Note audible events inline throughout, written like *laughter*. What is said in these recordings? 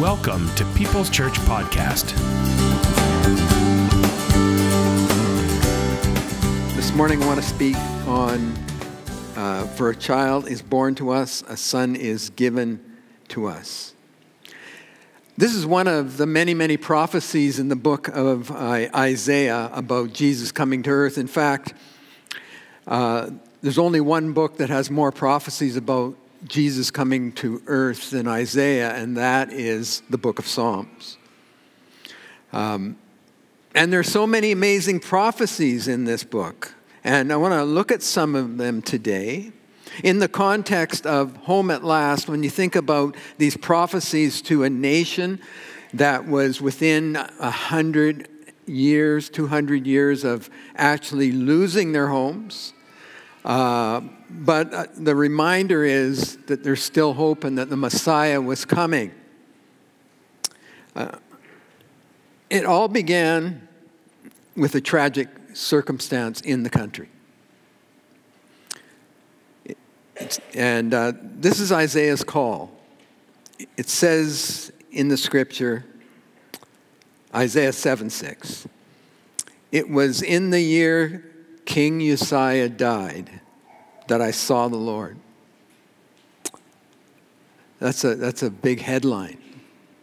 Welcome to People's Church Podcast. This morning, I want to speak on uh, For a child is born to us, a son is given to us. This is one of the many, many prophecies in the book of uh, Isaiah about Jesus coming to earth. In fact, uh, there's only one book that has more prophecies about Jesus coming to earth than Isaiah, and that is the book of Psalms. Um, and there's so many amazing prophecies in this book. And I want to look at some of them today. In the context of home at last, when you think about these prophecies to a nation that was within a hundred years, 200 years of actually losing their homes, uh, but uh, the reminder is that there's still hope and that the Messiah was coming. Uh, it all began with a tragic circumstance in the country. It's, and uh, this is Isaiah's call. It says in the scripture, Isaiah 7 6, it was in the year King Uzziah died that I saw the Lord. That's a, that's a big headline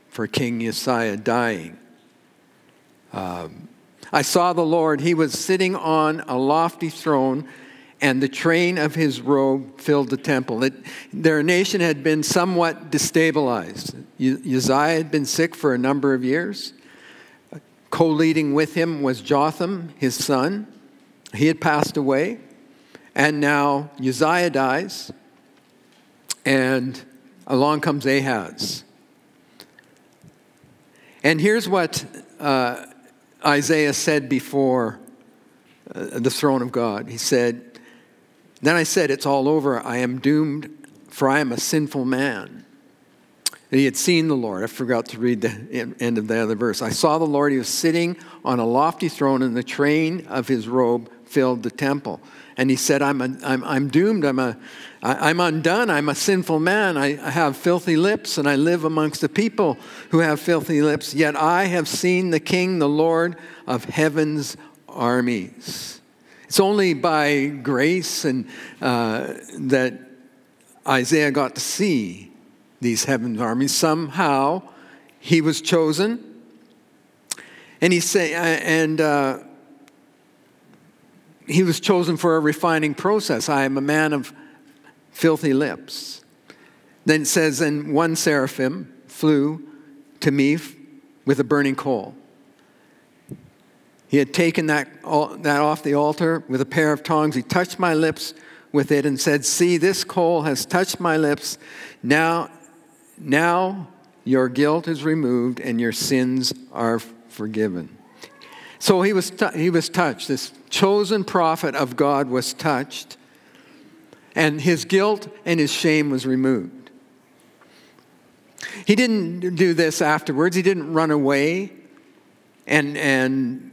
for King Uzziah dying. Um, I saw the Lord. He was sitting on a lofty throne, and the train of his robe filled the temple. It, their nation had been somewhat destabilized. Uzziah had been sick for a number of years. Co leading with him was Jotham, his son. He had passed away. And now Uzziah dies, and along comes Ahaz. And here's what uh, Isaiah said before uh, the throne of God. He said, Then I said, It's all over. I am doomed, for I am a sinful man. And he had seen the Lord. I forgot to read the end of the other verse. I saw the Lord. He was sitting on a lofty throne, and the train of his robe filled the temple. And he said, I'm, a, I'm, I'm doomed. I'm, a, I, I'm undone. I'm a sinful man. I, I have filthy lips, and I live amongst the people who have filthy lips. Yet I have seen the King, the Lord of heaven's armies. It's only by grace and uh, that Isaiah got to see these heaven's armies. Somehow he was chosen. And he say, and uh, he was chosen for a refining process. I am a man of filthy lips. Then it says, and one seraphim flew to me with a burning coal. He had taken that, that off the altar with a pair of tongs. He touched my lips with it and said, See, this coal has touched my lips. Now, now your guilt is removed and your sins are forgiven. So he was, t- he was touched. This chosen prophet of God was touched, and his guilt and his shame was removed. He didn't do this afterwards. He didn't run away and, and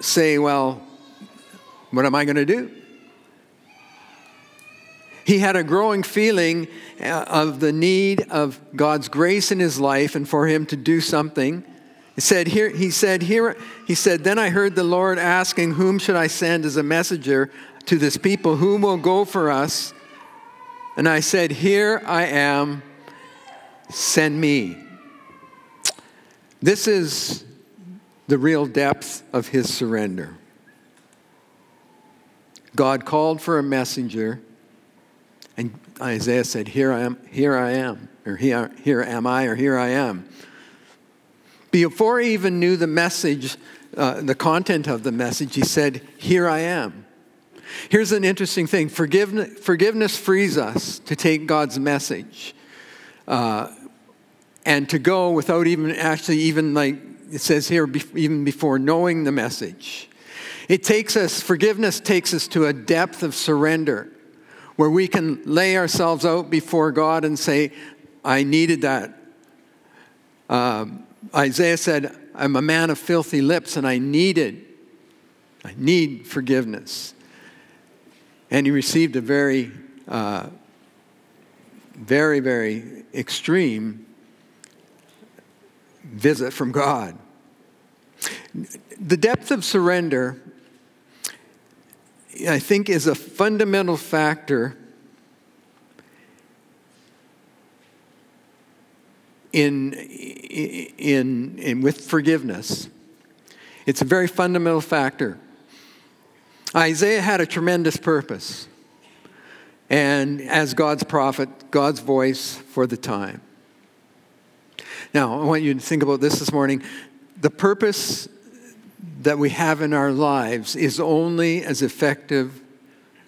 say, Well, what am I going to do? He had a growing feeling uh, of the need of God's grace in his life and for him to do something he said, here, he said, here, he said, then I heard the Lord asking, Whom should I send as a messenger to this people? Whom will go for us? And I said, Here I am, send me. This is the real depth of his surrender. God called for a messenger, and Isaiah said, Here I am, here I am, or here, here am I, or here I am. Before he even knew the message, uh, the content of the message, he said, Here I am. Here's an interesting thing forgiveness, forgiveness frees us to take God's message uh, and to go without even actually, even like it says here, even before knowing the message. It takes us, forgiveness takes us to a depth of surrender where we can lay ourselves out before God and say, I needed that. Um, Isaiah said, I'm a man of filthy lips and I needed, I need forgiveness. And he received a very, uh, very, very extreme visit from God. The depth of surrender, I think, is a fundamental factor in, in, in, with forgiveness. It's a very fundamental factor. Isaiah had a tremendous purpose, and as God's prophet, God's voice for the time. Now, I want you to think about this this morning. The purpose that we have in our lives is only as effective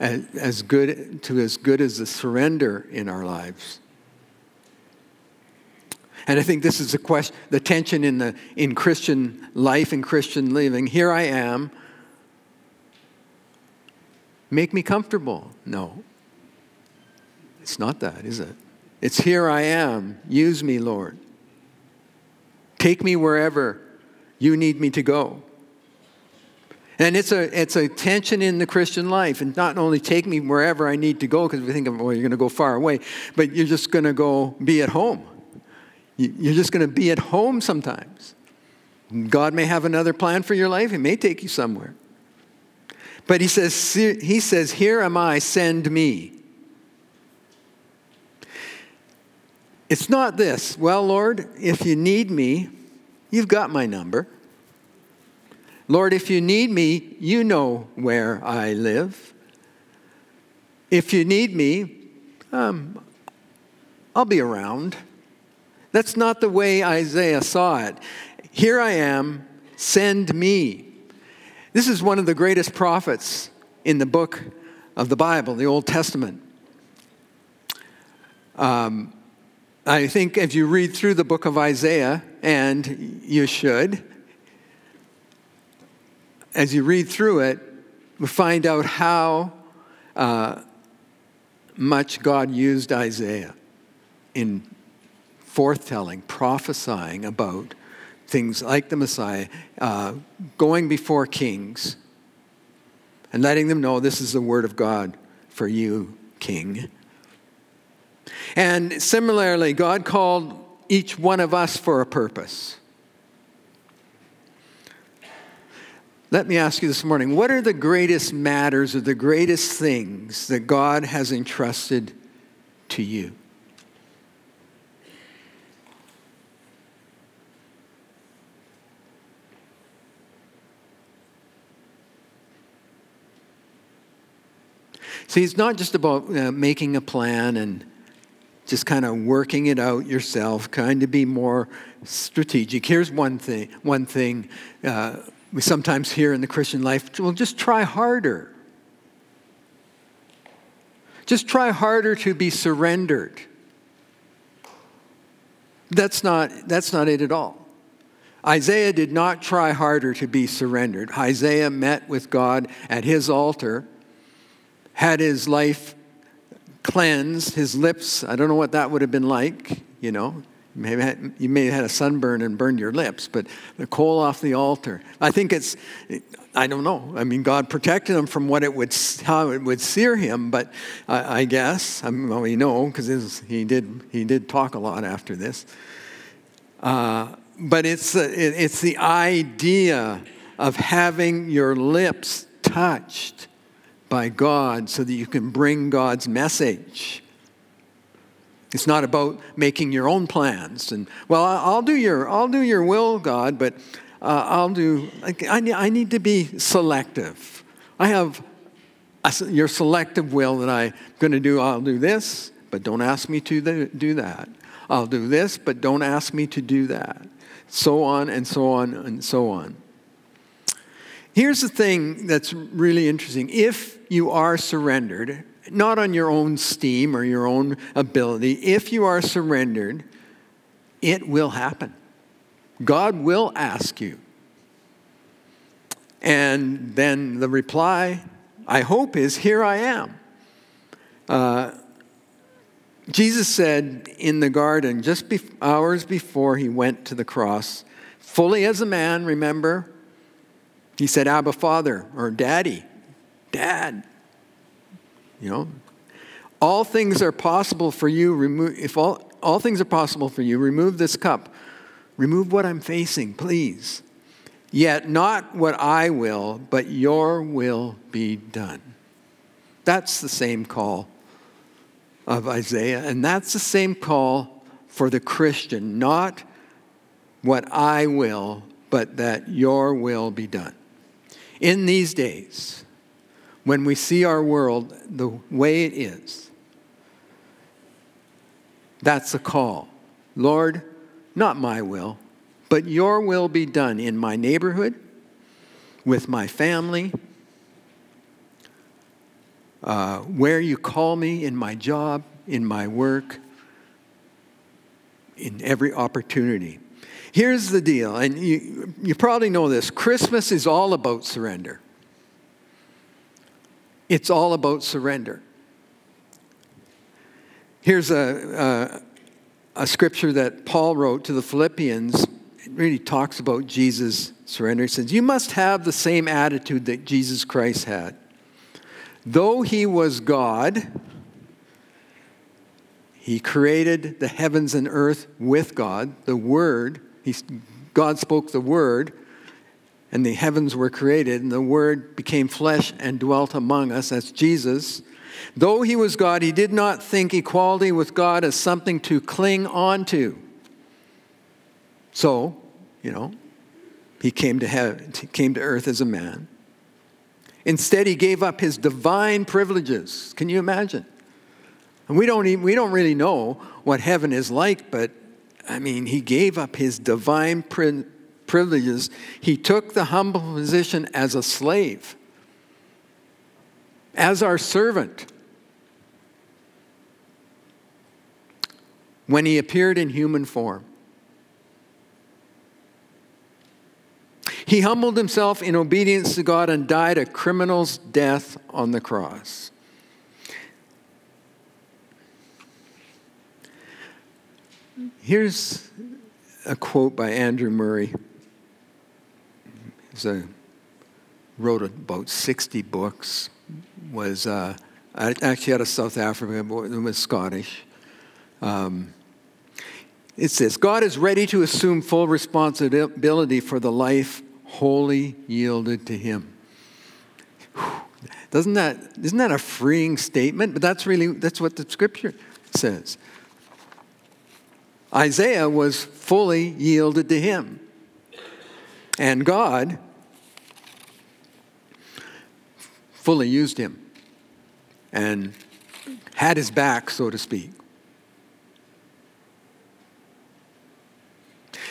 as, as good to as good as the surrender in our lives. And I think this is the question, the tension in the in Christian life and Christian living. Here I am. Make me comfortable. No. It's not that, is it? It's here I am. Use me, Lord. Take me wherever you need me to go. And it's a, it's a tension in the Christian life. And not only take me wherever I need to go, because we think, of, well, you're going to go far away, but you're just going to go be at home. You're just going to be at home sometimes. God may have another plan for your life. He may take you somewhere. But he says, he says, Here am I, send me. It's not this, well, Lord, if you need me, you've got my number. Lord, if you need me, you know where I live. If you need me, um, I'll be around. That's not the way Isaiah saw it. Here I am, send me. This is one of the greatest prophets in the book of the Bible, the Old Testament. Um, I think if you read through the book of Isaiah, and you should, as you read through it, we find out how uh, much God used Isaiah in forthtelling, prophesying about things like the Messiah, uh, going before kings and letting them know this is the word of God for you, king. And similarly, God called each one of us for a purpose. Let me ask you this morning what are the greatest matters or the greatest things that God has entrusted to you? See, it's not just about uh, making a plan and just kind of working it out yourself, kind of be more strategic. Here's one thing. One thing uh, we sometimes hear in the Christian life: well, just try harder. Just try harder to be surrendered. That's not, that's not it at all. Isaiah did not try harder to be surrendered. Isaiah met with God at his altar had his life cleansed, his lips, I don't know what that would have been like, you know. You may, had, you may have had a sunburn and burned your lips, but the coal off the altar. I think it's, I don't know. I mean, God protected him from what it would, how it would sear him, but I, I guess, I mean, well, we know because he did, he did talk a lot after this. Uh, but it's, it's the idea of having your lips touched by God so that you can bring God's message. It's not about making your own plans and well, I'll do your I'll do your will, God, but uh, I'll do. I, I need to be selective. I have a, your selective will that I'm going to do. I'll do this, but don't ask me to do that. I'll do this, but don't ask me to do that. So on and so on and so on. Here's the thing that's really interesting. If you are surrendered, not on your own steam or your own ability, if you are surrendered, it will happen. God will ask you. And then the reply, I hope, is Here I am. Uh, Jesus said in the garden, just be- hours before he went to the cross, fully as a man, remember, he said, Abba, Father, or Daddy, Dad. You know, all things are possible for you. Remove, if all, all things are possible for you, remove this cup Remove what I'm facing, please. Yet not what I will, but your will be done. That's the same call of Isaiah, and that's the same call for the Christian. Not what I will, but that your will be done. In these days, when we see our world the way it is, that's the call. Lord, not my will, but your will be done in my neighborhood, with my family, uh, where you call me in my job, in my work, in every opportunity. Here's the deal, and you, you probably know this Christmas is all about surrender. It's all about surrender. Here's a, a, a scripture that Paul wrote to the Philippians. It really talks about Jesus' surrender. He says, You must have the same attitude that Jesus Christ had. Though he was God, he created the heavens and earth with God, the Word. He, God spoke the Word, and the heavens were created, and the Word became flesh and dwelt among us. That's Jesus. Though he was God, he did not think equality with God as something to cling on to. So, you know, he came to, heaven, came to earth as a man. Instead, he gave up his divine privileges. Can you imagine? And we don't, even, we don't really know what heaven is like, but I mean, he gave up his divine pri- privileges. He took the humble position as a slave, as our servant. When he appeared in human form, he humbled himself in obedience to God and died a criminal's death on the cross. Here's a quote by Andrew Murray. He wrote about 60 books, was uh, actually out of South Africa, but was Scottish. Um, it says, God is ready to assume full responsibility for the life wholly yielded to him. Doesn't that, isn't that a freeing statement? But that's really, that's what the scripture says. Isaiah was fully yielded to him. And God fully used him and had his back, so to speak.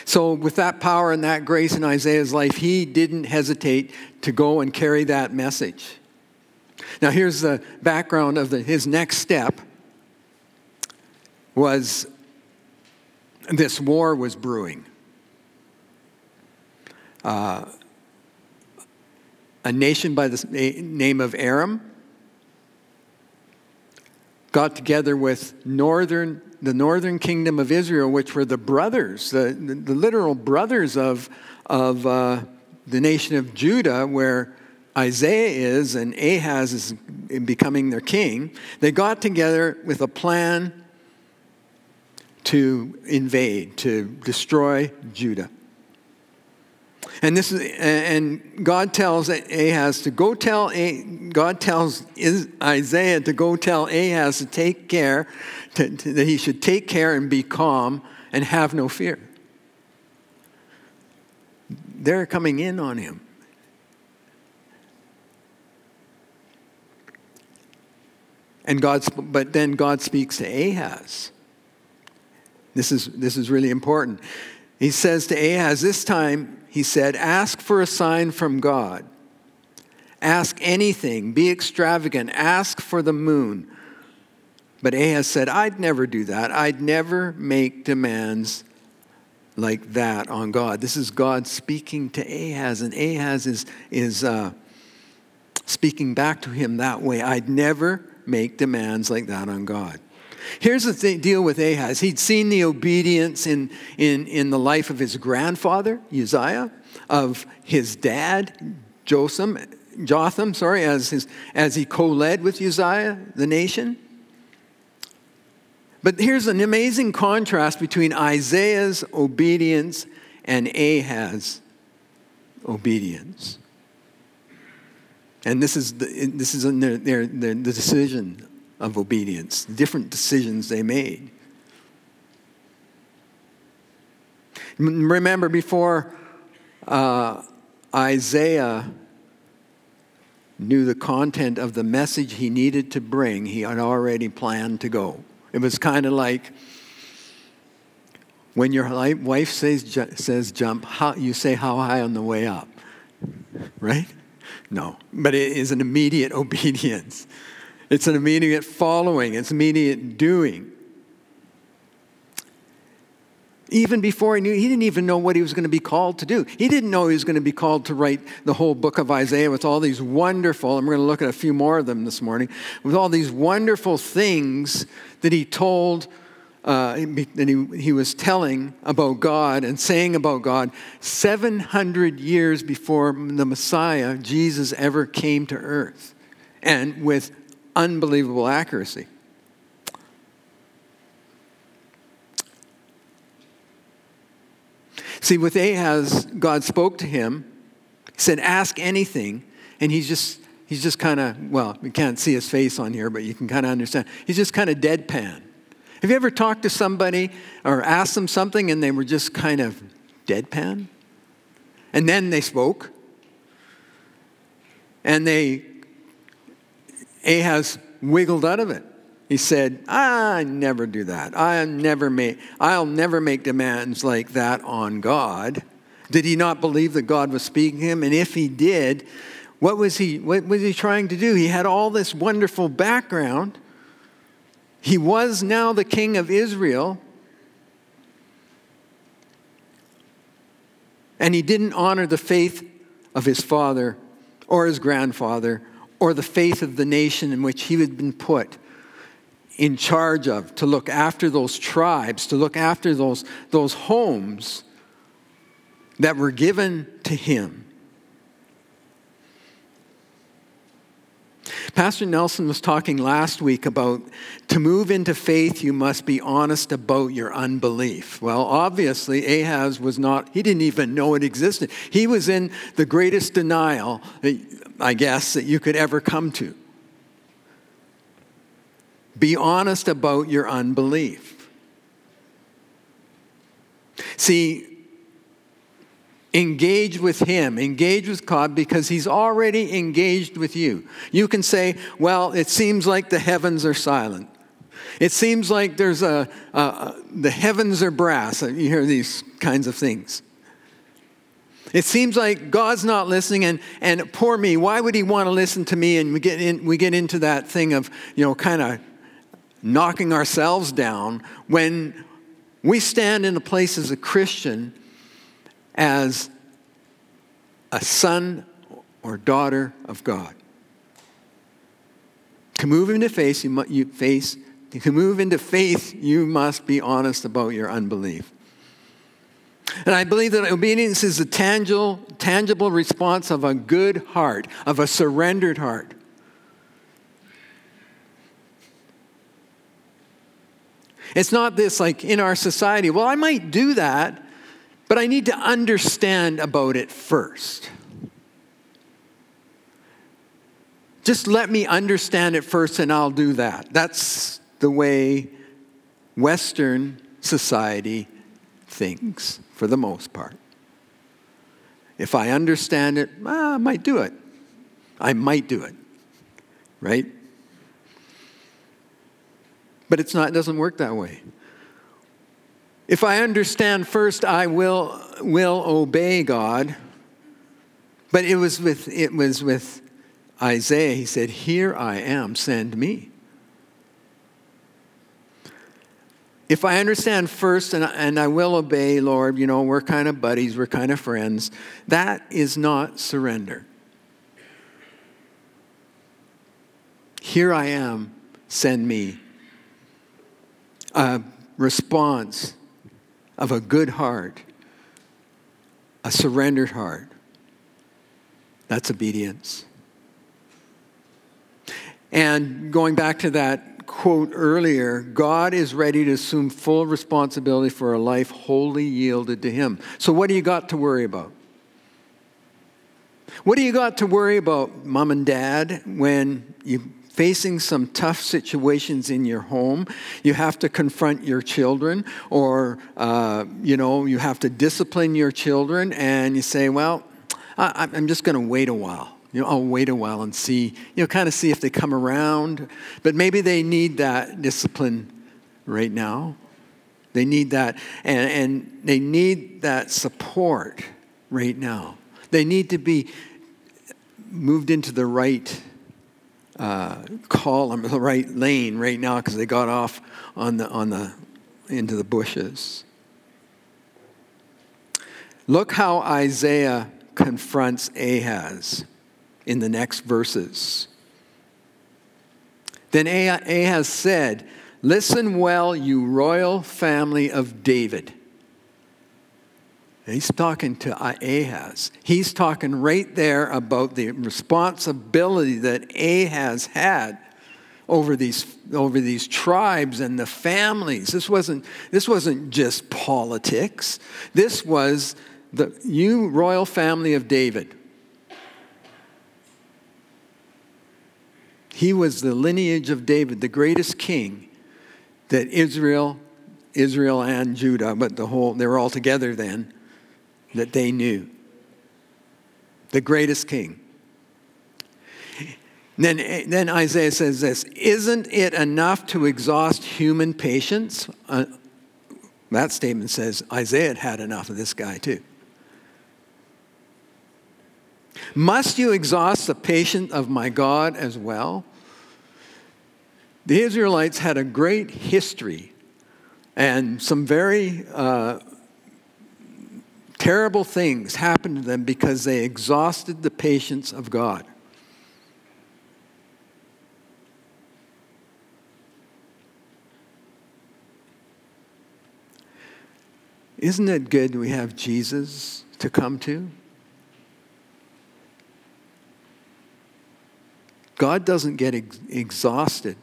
So, with that power and that grace in Isaiah's life, he didn't hesitate to go and carry that message. Now, here's the background of the, his next step was this war was brewing. Uh, a nation by the name of Aram got together with northern, the northern kingdom of Israel, which were the brothers, the, the, the literal brothers of, of uh, the nation of Judah, where Isaiah is and Ahaz is becoming their king. They got together with a plan to invade, to destroy Judah. And this is, and God tells Ahaz to go tell, God tells Isaiah to go tell Ahaz to take care, to, to, that he should take care and be calm and have no fear. They're coming in on him. And God, but then God speaks to Ahaz this is, this is really important. He says to Ahaz, This time, he said, Ask for a sign from God. Ask anything, be extravagant, ask for the moon. But Ahaz said, I'd never do that. I'd never make demands like that on God. This is God speaking to Ahaz, and Ahaz is, is uh, speaking back to him that way. I'd never make demands like that on God. Here's the thing, deal with Ahaz. He'd seen the obedience in, in, in the life of his grandfather, Uzziah, of his dad, Jotham, Jotham sorry, as, his, as he co led with Uzziah, the nation. But here's an amazing contrast between Isaiah's obedience and Ahaz's obedience. And this is the, this is their, their, their, the decision of obedience, different decisions they made. Remember, before uh, Isaiah knew the content of the message he needed to bring, he had already planned to go. It was kind of like when your wife says, says jump, how, you say how high on the way up, right? No, but it is an immediate *laughs* obedience. It's an immediate following, it's immediate doing. Even before he knew, he didn't even know what he was going to be called to do. He didn't know he was going to be called to write the whole book of Isaiah with all these wonderful, and we're going to look at a few more of them this morning, with all these wonderful things that he told, uh, that he, he was telling about God and saying about God 700 years before the Messiah, Jesus, ever came to earth, and with unbelievable accuracy. See, with Ahaz, God spoke to him, said, Ask anything, and he's just he's just kind of, well, we can't see his face on here, but you can kind of understand. He's just kind of deadpan. Have you ever talked to somebody or asked them something and they were just kind of deadpan? And then they spoke. And they, Ahaz wiggled out of it. He said, I never do that. I never make, I'll never make demands like that on God. Did he not believe that God was speaking to him? And if he did, what was he, what was he trying to do? He had all this wonderful background. He was now the king of Israel. And he didn't honor the faith of his father or his grandfather or the faith of the nation in which he had been put in charge of to look after those tribes, to look after those, those homes that were given to him. Pastor Nelson was talking last week about to move into faith, you must be honest about your unbelief. Well, obviously, Ahaz was not, he didn't even know it existed. He was in the greatest denial, I guess, that you could ever come to. Be honest about your unbelief. See, engage with Him, engage with God because He's already engaged with you. You can say, Well, it seems like the heavens are silent. It seems like there's a, a the heavens are brass. You hear these kinds of things. It seems like God's not listening, and, and poor me, why would He want to listen to me? And we get, in, we get into that thing of, you know, kind of knocking ourselves down when we stand in a place as a Christian as a son or daughter of God. To move into faith, you, you face, to move into faith, you must be honest about your unbelief. And I believe that obedience is a tangible, tangible response of a good heart, of a surrendered heart. It's not this like in our society, well, I might do that, but I need to understand about it first. Just let me understand it first and I'll do that. That's the way Western society thinks for the most part. If I understand it, well, I might do it. I might do it, right? But it's not, it doesn't work that way. If I understand first, I will, will obey God. But it was with, it was with Isaiah. He said, Here I am, send me. If I understand first and, and I will obey, Lord, you know, we're kind of buddies, we're kind of friends, that is not surrender. Here I am, send me. A response of a good heart, a surrendered heart. That's obedience. And going back to that that quote earlier, God is ready to assume full responsibility for a life wholly yielded to Him. So, what do you got to worry about? What do you got to worry about, mom and dad, when you're facing some tough situations in your home? You have to confront your children, or uh, you know, you have to discipline your children, and you say, "Well, I, I'm just going to wait a while." You know, I'll wait a while and see, you know, kind of see if they come around. But maybe they need that discipline right now. They need that, and, and they need that support right now. They need to be moved into the right uh, column, the right lane right now because they got off on the, on the, into the bushes. Look how Isaiah confronts Ahaz in the next verses. Then Ahaz said, Listen well, you royal family of David. He's talking to Ahaz. He's talking right there about the responsibility that Ahaz had over these, over these tribes and the families. This wasn't, this wasn't just politics. This was the you royal family of David. He was the lineage of David, the greatest king that Israel, Israel and Judah, but the whole, they were all together then, that they knew. The greatest king. Then, then Isaiah says this Isn't it enough to exhaust human patience? Uh, that statement says Isaiah had had enough of this guy, too. Must you exhaust the patience of my God as well? The Israelites had a great history and some very uh, terrible things happened to them because they exhausted the patience of God. Isn't it good we have Jesus to come to? God doesn't get ex- exhausted.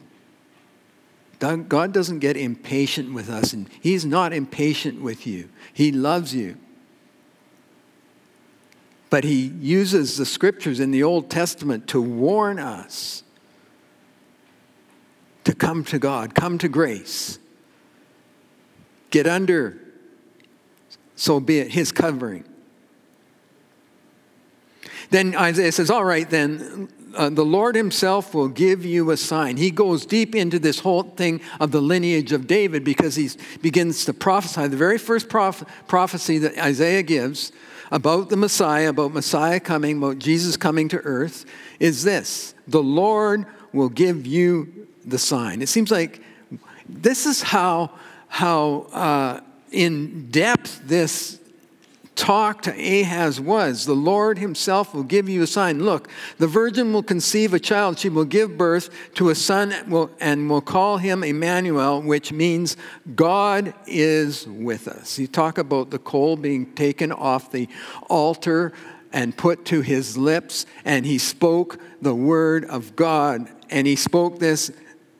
God doesn't get impatient with us, and He's not impatient with you. He loves you. But He uses the scriptures in the Old Testament to warn us to come to God, come to grace, get under, so be it, His covering. Then Isaiah says, All right, then uh, the Lord Himself will give you a sign. He goes deep into this whole thing of the lineage of David because he begins to prophesy. The very first proph- prophecy that Isaiah gives about the Messiah, about Messiah coming, about Jesus coming to earth, is this The Lord will give you the sign. It seems like this is how, how uh, in depth this talk to Ahaz was The Lord himself will give you a sign. Look, the virgin will conceive a child. She will give birth to a son and will call him Emmanuel, which means God is with us. You talk about the coal being taken off the altar and put to his lips, and he spoke the word of God. And he spoke this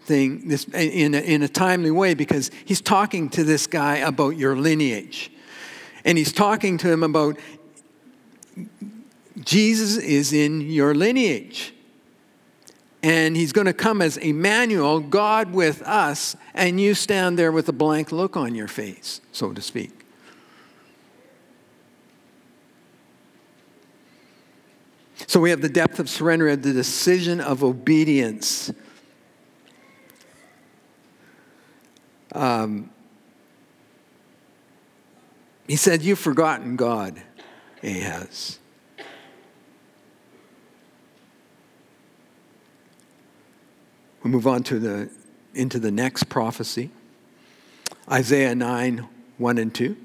thing this, in, a, in a timely way because he's talking to this guy about your lineage. And he's talking to him about Jesus is in your lineage. And he's going to come as Emmanuel, God with us, and you stand there with a blank look on your face, so to speak. So we have the depth of surrender, the decision of obedience. Um, he said, You've forgotten God, Ahaz. We move on to the, into the next prophecy Isaiah 9 1 and 2.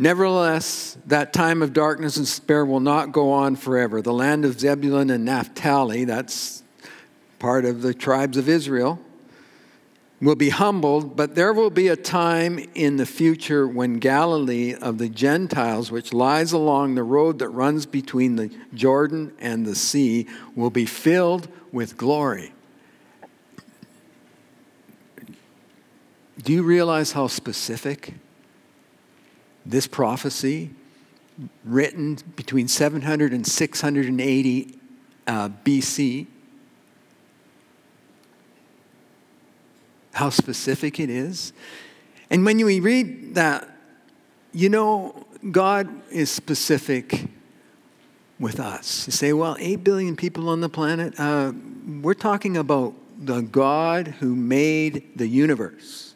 Nevertheless, that time of darkness and despair will not go on forever. The land of Zebulun and Naphtali, that's part of the tribes of Israel, will be humbled, but there will be a time in the future when Galilee of the Gentiles, which lies along the road that runs between the Jordan and the sea, will be filled with glory. Do you realize how specific this prophecy, written between 700 and 680 uh, BC, how specific it is. And when we read that, you know, God is specific with us. You say, well, 8 billion people on the planet? Uh, we're talking about the God who made the universe.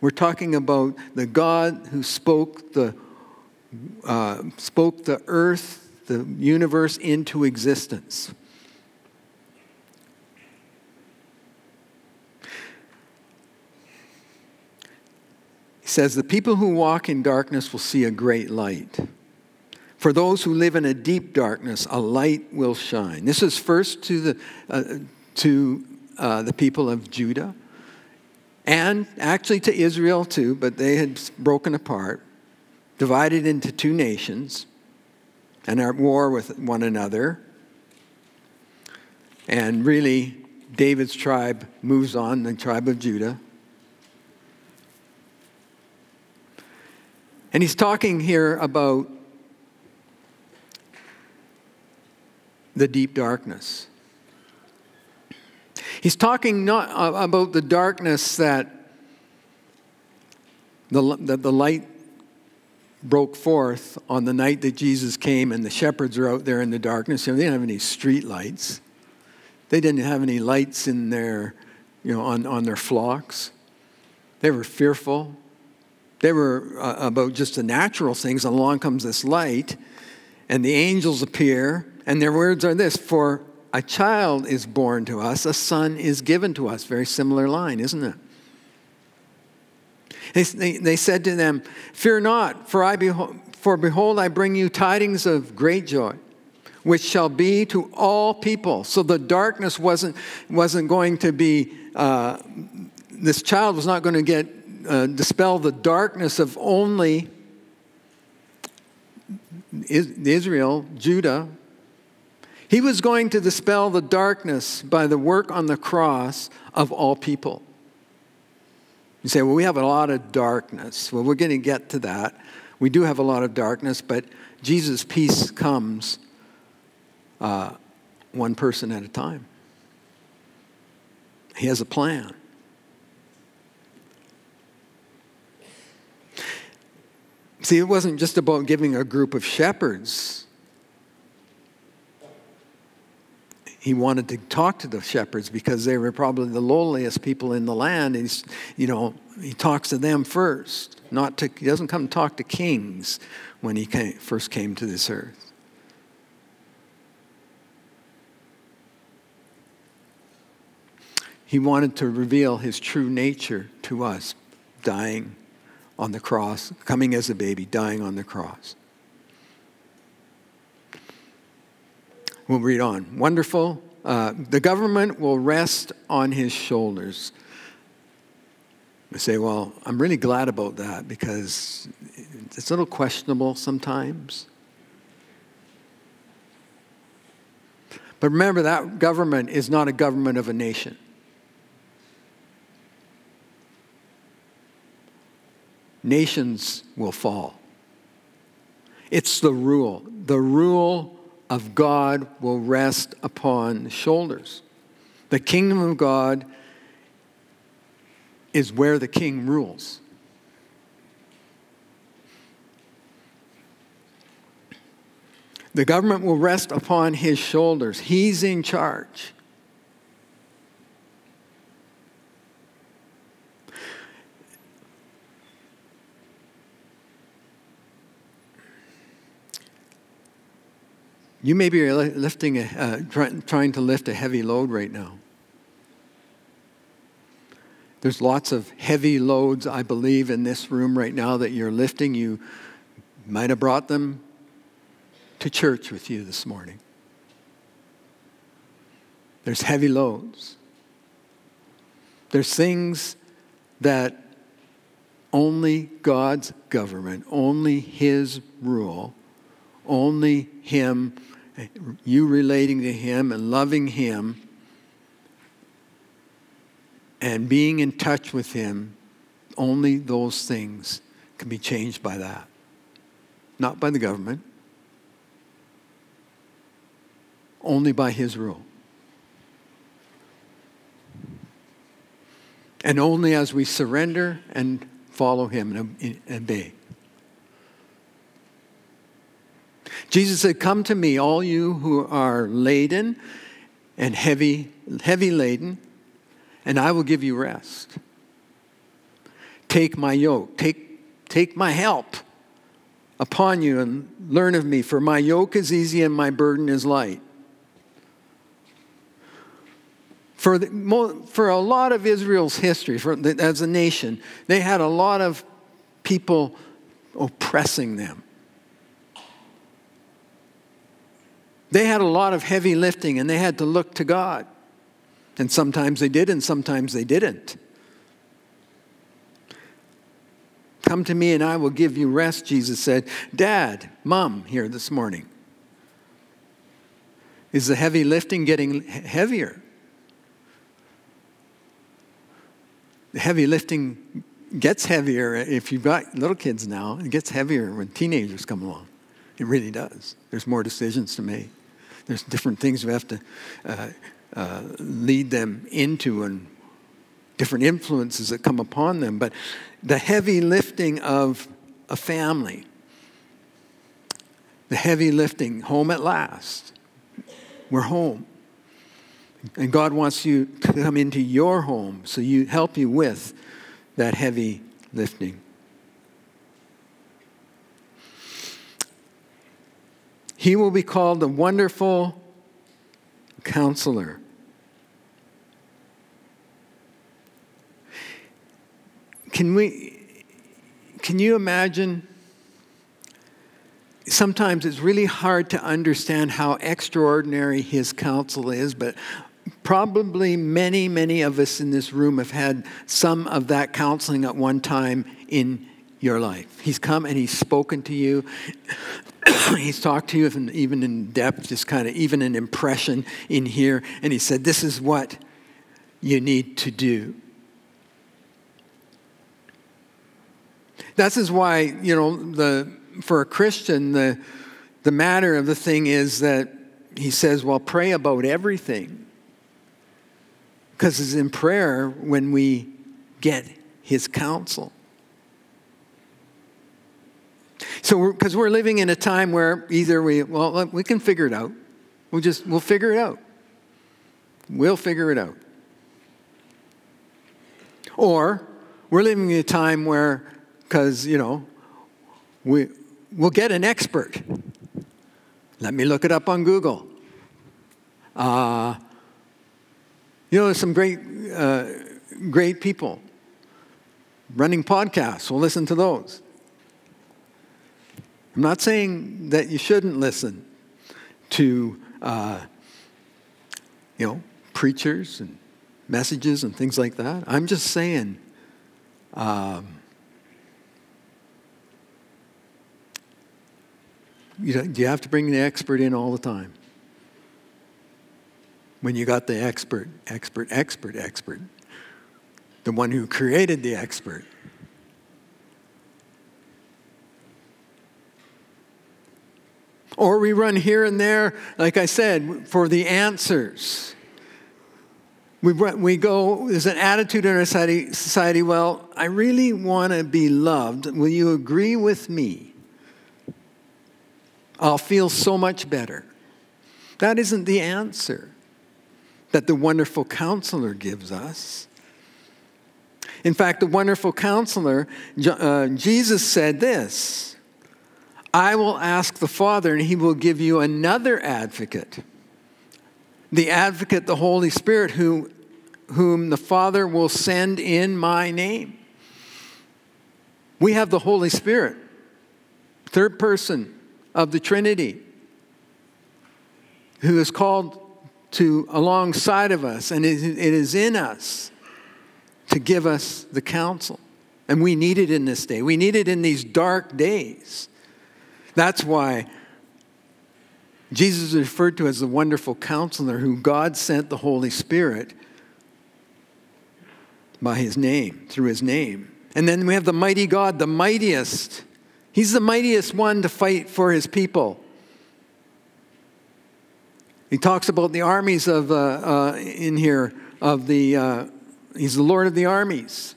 We're talking about the God who spoke the, uh, spoke the earth, the universe into existence. He says, The people who walk in darkness will see a great light. For those who live in a deep darkness, a light will shine. This is first to the, uh, to, uh, the people of Judah and actually to Israel too, but they had broken apart, divided into two nations, and are at war with one another. And really, David's tribe moves on, the tribe of Judah. And he's talking here about the deep darkness. He's talking not uh, about the darkness that the, that the light broke forth on the night that Jesus came and the shepherds are out there in the darkness. You know, they didn't have any street lights. They didn't have any lights in their, you know, on, on their flocks. They were fearful. They were uh, about just the natural things. And along comes this light, and the angels appear, and their words are this For a child is born to us, a son is given to us. Very similar line, isn't it? They, they, they said to them, Fear not, for, I behold, for behold, I bring you tidings of great joy which shall be to all people. So the darkness wasn't, wasn't going to be, uh, this child was not going to get uh, dispel the darkness of only Israel, Judah. He was going to dispel the darkness by the work on the cross of all people. You say, well, we have a lot of darkness. Well, we're going to get to that. We do have a lot of darkness, but Jesus' peace comes uh, one person at a time. He has a plan. See, it wasn't just about giving a group of shepherds. He wanted to talk to the shepherds because they were probably the lowliest people in the land. He's, you know, he talks to them first. Not to, he doesn't come talk to kings when he came, first came to this earth. He wanted to reveal his true nature to us, dying on the cross, coming as a baby, dying on the cross. We'll read on. Wonderful. Uh, the government will rest on his shoulders. I say, well, I'm really glad about that because it's a little questionable sometimes. But remember, that government is not a government of a nation. Nations will fall. It's the rule. The rule of God will rest upon shoulders. The kingdom of God is where the king rules. The government will rest upon his shoulders. He's in charge. You may be lifting a, uh, try, trying to lift a heavy load right now. There's lots of heavy loads, I believe, in this room right now that you're lifting. You might have brought them to church with you this morning. There's heavy loads. There's things that only God's government, only His rule, only Him, you relating to Him and loving Him and being in touch with Him, only those things can be changed by that. Not by the government, only by His rule. And only as we surrender and follow Him and obey. Jesus said, Come to me, all you who are laden and heavy, heavy laden, and I will give you rest. Take my yoke, take, take my help upon you and learn of me, for my yoke is easy and my burden is light. For, the, for a lot of Israel's history, the, as a nation, they had a lot of people oppressing them. They had a lot of heavy lifting and they had to look to God. And sometimes they did, and sometimes they didn't. Come to me and I will give you rest, Jesus said. Dad, mom, here this morning. Is the heavy lifting getting heavier? The heavy lifting gets heavier if you've got little kids now. It gets heavier when teenagers come along. It really does. There's more decisions to make. There's different things we have to uh, uh, lead them into and different influences that come upon them. But the heavy lifting of a family, the heavy lifting, home at last. We're home. And God wants you to come into your home so you help you with that heavy lifting. He will be called the wonderful counselor. Can we can you imagine sometimes it's really hard to understand how extraordinary his counsel is, but probably many, many of us in this room have had some of that counseling at one time in your life. He's come and he's spoken to you. *coughs* he's talked to you even in depth, just kind of even an impression in here. And he said, This is what you need to do. This is why, you know, the, for a Christian, the, the matter of the thing is that he says, well, pray about everything. Because it's in prayer when we get his counsel. So, because we're, we're, living in a time where either we, well, we can figure it out. We'll just, we'll figure it out. We'll figure it out. Or we're living in a time where, because, you know, we, we'll get an expert. Let me look it up on Google. Uh, you know, some great, uh, great people running podcasts. We'll listen to those. I'm not saying that you shouldn't listen to, uh, you know, preachers and messages and things like that. I'm just saying, um, you, know, you have to bring the expert in all the time. When you got the expert, expert, expert, expert, the one who created the expert, Or we run here and there, like I said, for the answers. We, we go, there's an attitude in our society, society well, I really want to be loved. Will you agree with me? I'll feel so much better. That isn't the answer that the wonderful counselor gives us. In fact, the wonderful counselor, uh, Jesus said this I will ask the Father, and he will give you another advocate. The advocate, the Holy Spirit, who, whom the Father will send in my name. We have the Holy Spirit, third person of the Trinity, who is called to alongside of us, and it is in us to give us the counsel. And we need it in this day. We need it in these dark days. That's why Jesus is referred to as the wonderful counselor who God sent the Holy Spirit by his name, through his name. And then we have the mighty God, the mightiest. He's the mightiest one to fight for his people. He talks about the armies of uh, uh, in here of the. Uh, he's the Lord of the armies,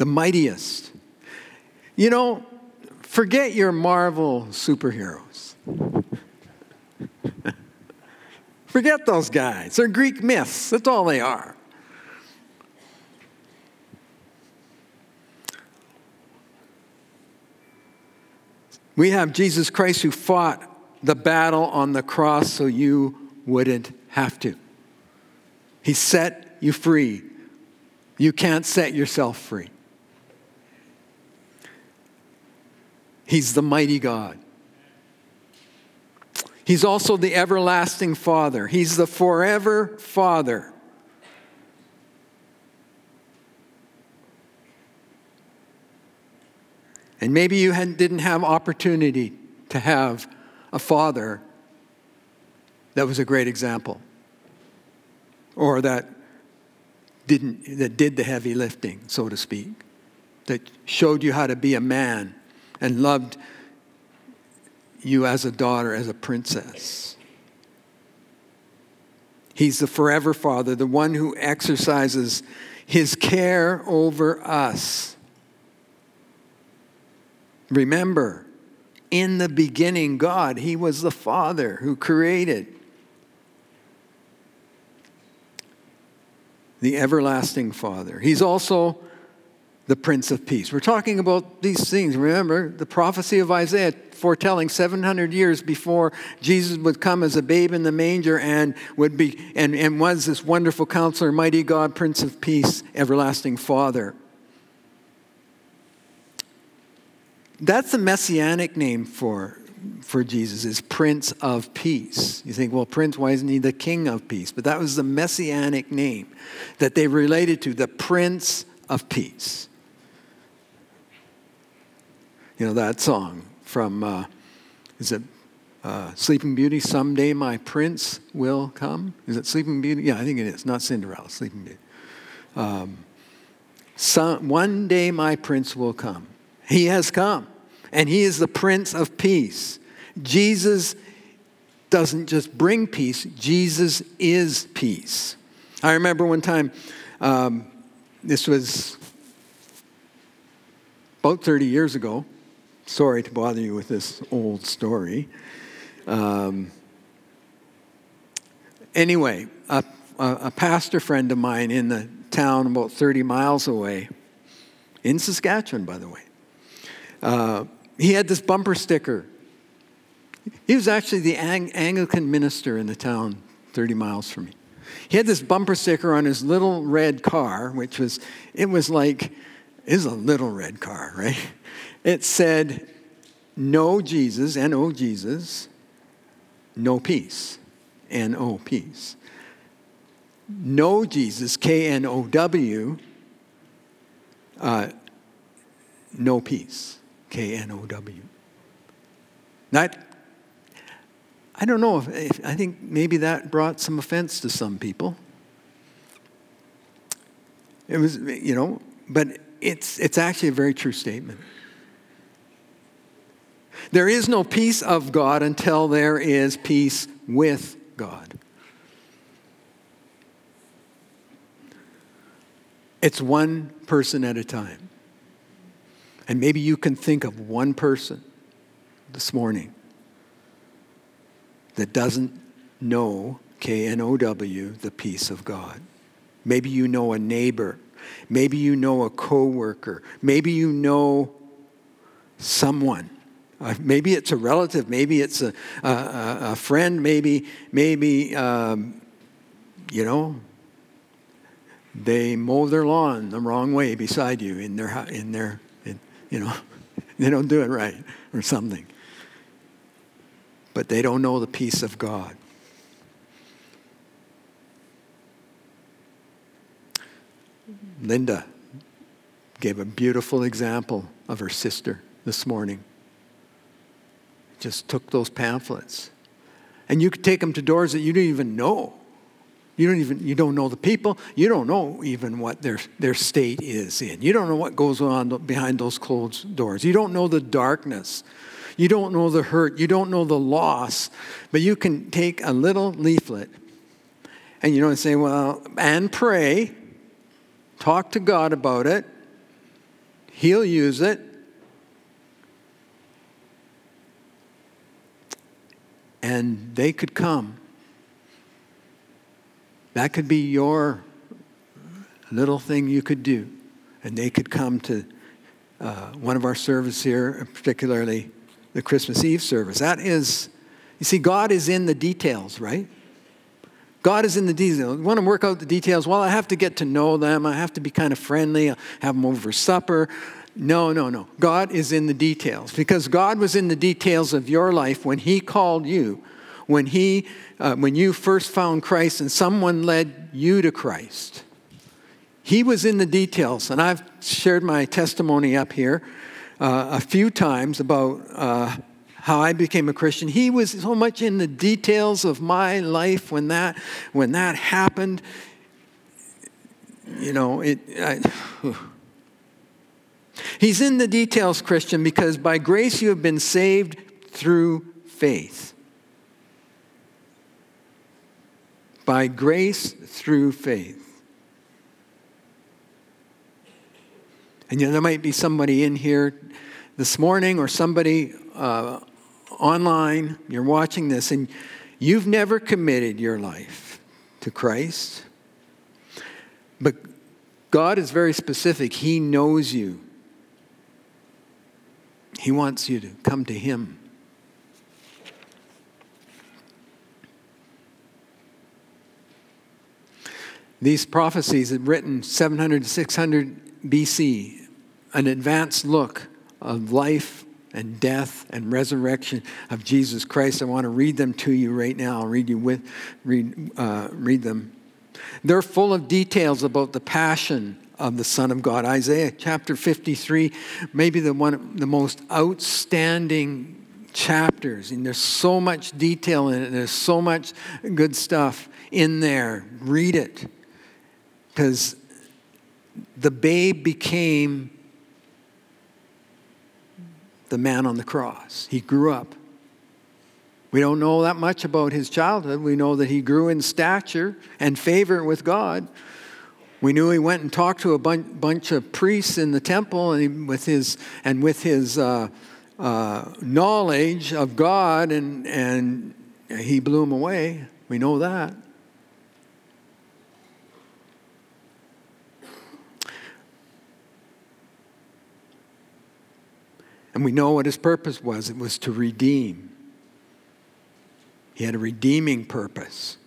the mightiest. You know, forget your Marvel superheroes. *laughs* forget those guys. They're Greek myths. That's all they are. We have Jesus Christ who fought the battle on the cross so you wouldn't have to. He set you free. You can't set yourself free. He's the mighty God. He's also the everlasting Father. He's the forever Father. And maybe you didn't have opportunity to have a father that was a great example or that didn't that did the heavy lifting so to speak that showed you how to be a man and loved you as a daughter as a princess he's the forever father the one who exercises his care over us Remember, in the beginning, God, He was the Father who created. The everlasting Father. He's also the Prince of Peace. We're talking about these things. Remember the prophecy of Isaiah foretelling 700 years before Jesus would come as a babe in the manger and would be and, and was this wonderful counselor, mighty God, Prince of Peace, everlasting Father. That's the messianic name for, for Jesus, is Prince of Peace. You think, well, Prince, why isn't he the King of Peace? But that was the messianic name that they related to, the Prince of Peace. You know, that song from, uh, is it uh, Sleeping Beauty? Someday my prince will come. Is it Sleeping Beauty? Yeah, I think it is. Not Cinderella, Sleeping Beauty. Um, some, one day my prince will come. He has come, and He is the Prince of Peace. Jesus doesn't just bring peace, Jesus is peace. I remember one time, um, this was about 30 years ago. Sorry to bother you with this old story. Um, anyway, a, a, pastor friend of mine in the town about 30 miles away, in Saskatchewan, by the way, uh, he had this bumper sticker. He was actually the Ang- Anglican minister in the town 30 miles from me. He had this bumper sticker on his little red car, which was, it was like, is a little red car, right? It said, No Jesus, N O Jesus, no peace, N O peace. No Jesus, K N O W, uh, no peace. K N O W. That, I don't know if, if, I think maybe that brought some offense to some people. It was, you know, but it's, it's actually a very true statement. There is no peace of God until there is peace with God. It's one person at a time. And maybe you can think of one person this morning that doesn't know K N O W, the peace of God. Maybe you know a neighbor. Maybe you know a coworker. Maybe you know someone. Uh, maybe it's a relative. Maybe it's a, a, a friend. Maybe, maybe um, you know, they mow their lawn the wrong way beside you in their, in their you know, *laughs* they don't do it right or something. But they don't know the peace of God. Linda gave a beautiful example of her sister this morning. Just took those pamphlets. And you could take them to doors that you don't even know. You don't even you don't know the people. You don't know even what their their state is in. You don't know what goes on behind those closed doors. You don't know the darkness. You don't know the hurt. You don't know the loss. But you can take a little leaflet and you and say, well, and pray. Talk to God about it. He'll use it. And they could come that could be your little thing you could do. And they could come to uh, one of our services here, particularly the Christmas Eve service. That is, you see, God is in the details, right? God is in the details. You want to work out the details? Well, I have to get to know them. I have to be kind of friendly. I'll have them over for supper. No, no, no. God is in the details because God was in the details of your life when He called you when he uh, when you first found Christ and someone led you to Christ. He was in the details, and I've shared my testimony up here uh, a few times about uh, how I became a Christian. He was so much in the details of my life when that when that happened. You know, it. I, *sighs* He's in the details, Christian, because by grace you have been saved through faith. by grace through faith. And you know, there might be somebody in here this morning or somebody uh, online, you're watching this, and you've never committed your life to Christ. But God is very specific. He knows you. He wants you to come to Him. These prophecies are written 700 to 600 BC, an advanced look of life and death and resurrection of Jesus Christ. I want to read them to you right now. I'll read you with read uh, read them. They're full of details about the passion of the Son of God. Isaiah chapter 53, maybe the one the most outstanding chapters, and there's so much detail in it. There's so much good stuff in there. Read it because the babe became the man on the cross. He grew up. We don't know that much about his childhood. We know that he grew in stature and favor with God. We knew he went and talked to a bunch of priests in the temple, and he, with his and with his uh, uh, knowledge of God, and and he blew them away. We know that. And we know what his purpose was it was to redeem. He had a redeeming purpose.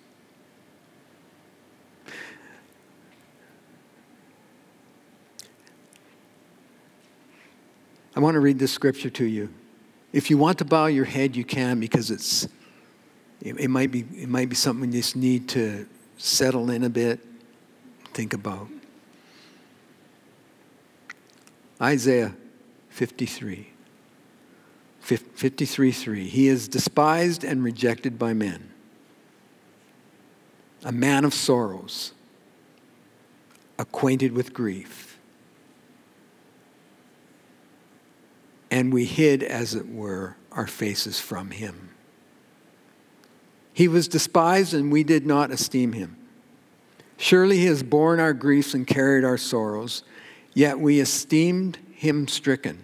I want to read this scripture to you. If you want to bow your head, you can because it's it, it might be it might be something you just need to settle in a bit, think about. Isaiah 53. 53:3 He is despised and rejected by men. A man of sorrows, acquainted with grief. And we hid as it were our faces from him. He was despised and we did not esteem him. Surely he has borne our griefs and carried our sorrows, yet we esteemed him stricken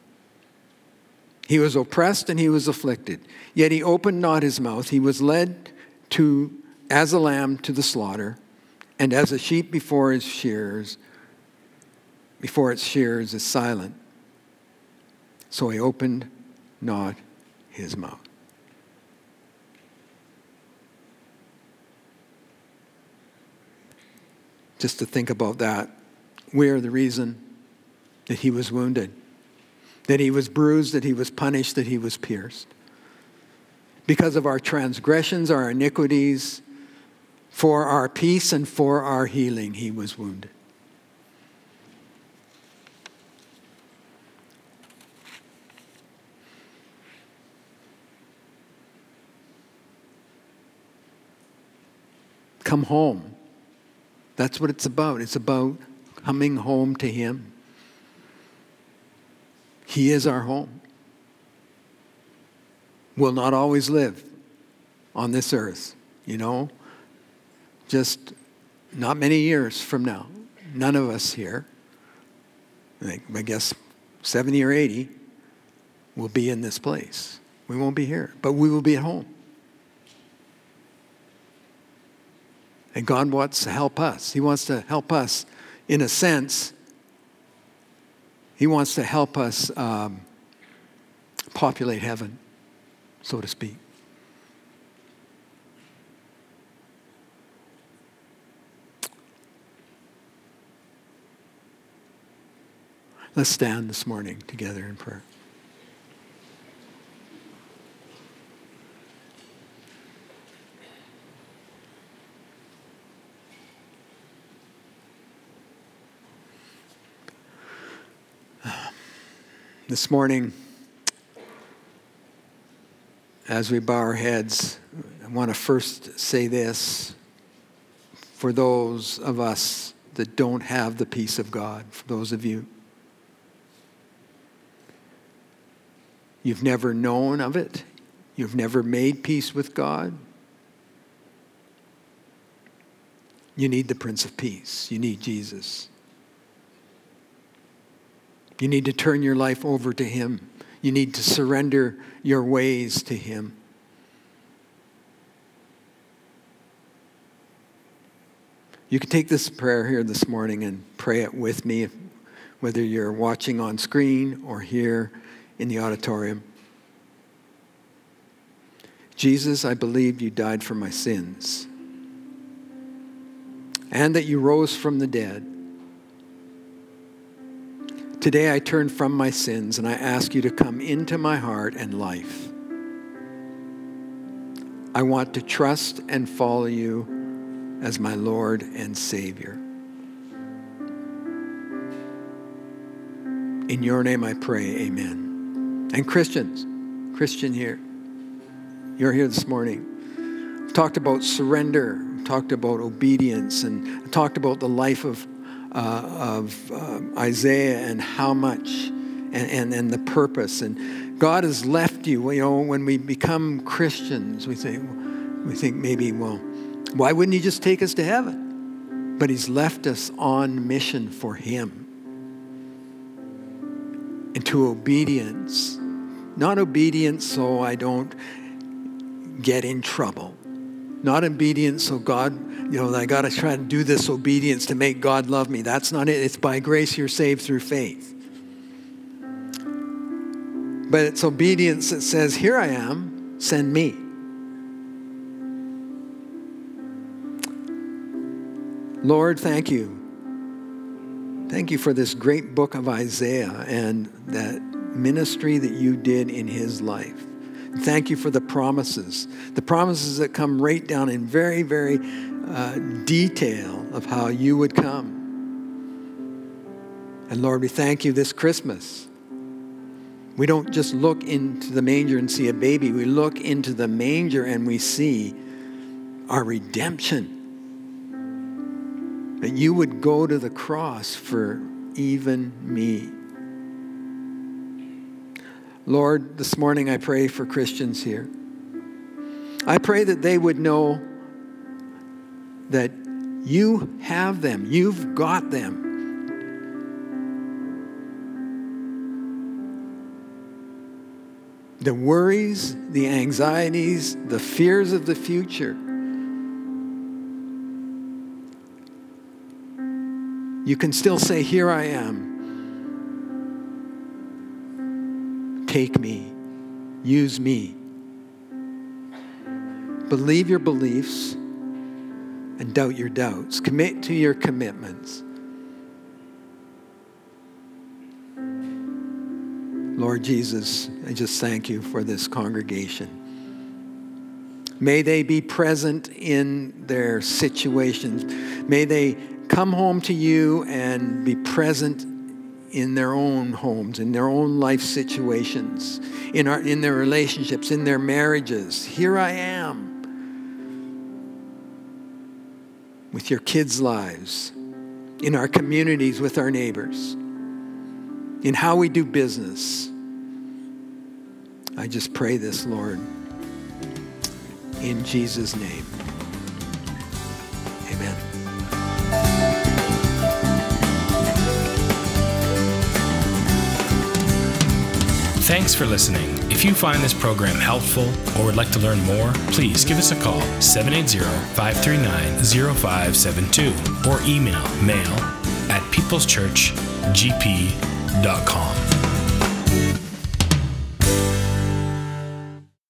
He was oppressed and he was afflicted, yet he opened not his mouth. He was led to as a lamb to the slaughter, and as a sheep before his shears, before its shears is silent. So he opened not his mouth. Just to think about that, we are the reason that he was wounded, that he was bruised, that he was punished, that he was pierced. Because of our transgressions, our iniquities, for our peace and for our healing, he was wounded. Come home. That's what it's about. It's about coming home to Him. He is our home. We'll not always live on this earth, you know just not many years from now, none of us here, I guess 70 or 80, will be in this place. We won't be here, but we will be at home. And God wants to help us. He wants to help us, in a sense, He wants to help us um, populate heaven, so to speak. Let's stand this morning together in prayer. This morning, as we bow our heads, I want to first say this for those of us that don't have the peace of God, for those of you You've never known of it. You've never made peace with God. You need the Prince of Peace. You need Jesus. You need to turn your life over to Him. You need to surrender your ways to Him. You can take this prayer here this morning and pray it with me, whether you're watching on screen or here in the auditorium. Jesus, I believe you died for my sins and that you rose from the dead. Today I turn from my sins and I ask you to come into my heart and life. I want to trust and follow you as my Lord and Savior. In your name I pray, amen. And Christians, Christian here, you're here this morning. I've talked about surrender, I've talked about obedience, and I've talked about the life of, uh, of uh, Isaiah and how much and, and, and the purpose. And God has left you. You know, when we become Christians, we think, we think maybe, well, why wouldn't He just take us to heaven? But He's left us on mission for Him into obedience not obedience so I don't get in trouble. Not obedience so God, you know, I got to try to do this obedience to make God love me. That's not it. It's by grace you're saved through faith. But it's obedience that says, Here I am, send me. Lord, thank you. Thank you for this great book of Isaiah and that ministry that you did in his life. Thank you for the promises, the promises that come right down in very, very uh, detail of how you would come. And Lord, we thank you this Christmas. We don't just look into the manger and see a baby, we look into the manger and we see our redemption. That you would go to the cross for even me. Lord, this morning I pray for Christians here. I pray that they would know that you have them, you've got them. The worries, the anxieties, the fears of the future. You can still say, Here I am Take me, use me. Believe your beliefs and doubt your doubts. Commit to your commitments. Lord Jesus, I just thank you for this congregation. May they be present in their situations. May they come home to you and be present in their own homes, in their own life situations, in, our, in their relationships, in their marriages. Here I am with your kids' lives, in our communities with our neighbors, in how we do business. I just pray this, Lord, in Jesus' name. Thanks for listening. If you find this program helpful or would like to learn more, please give us a call 780 539 0572 or email mail at peopleschurchgp.com.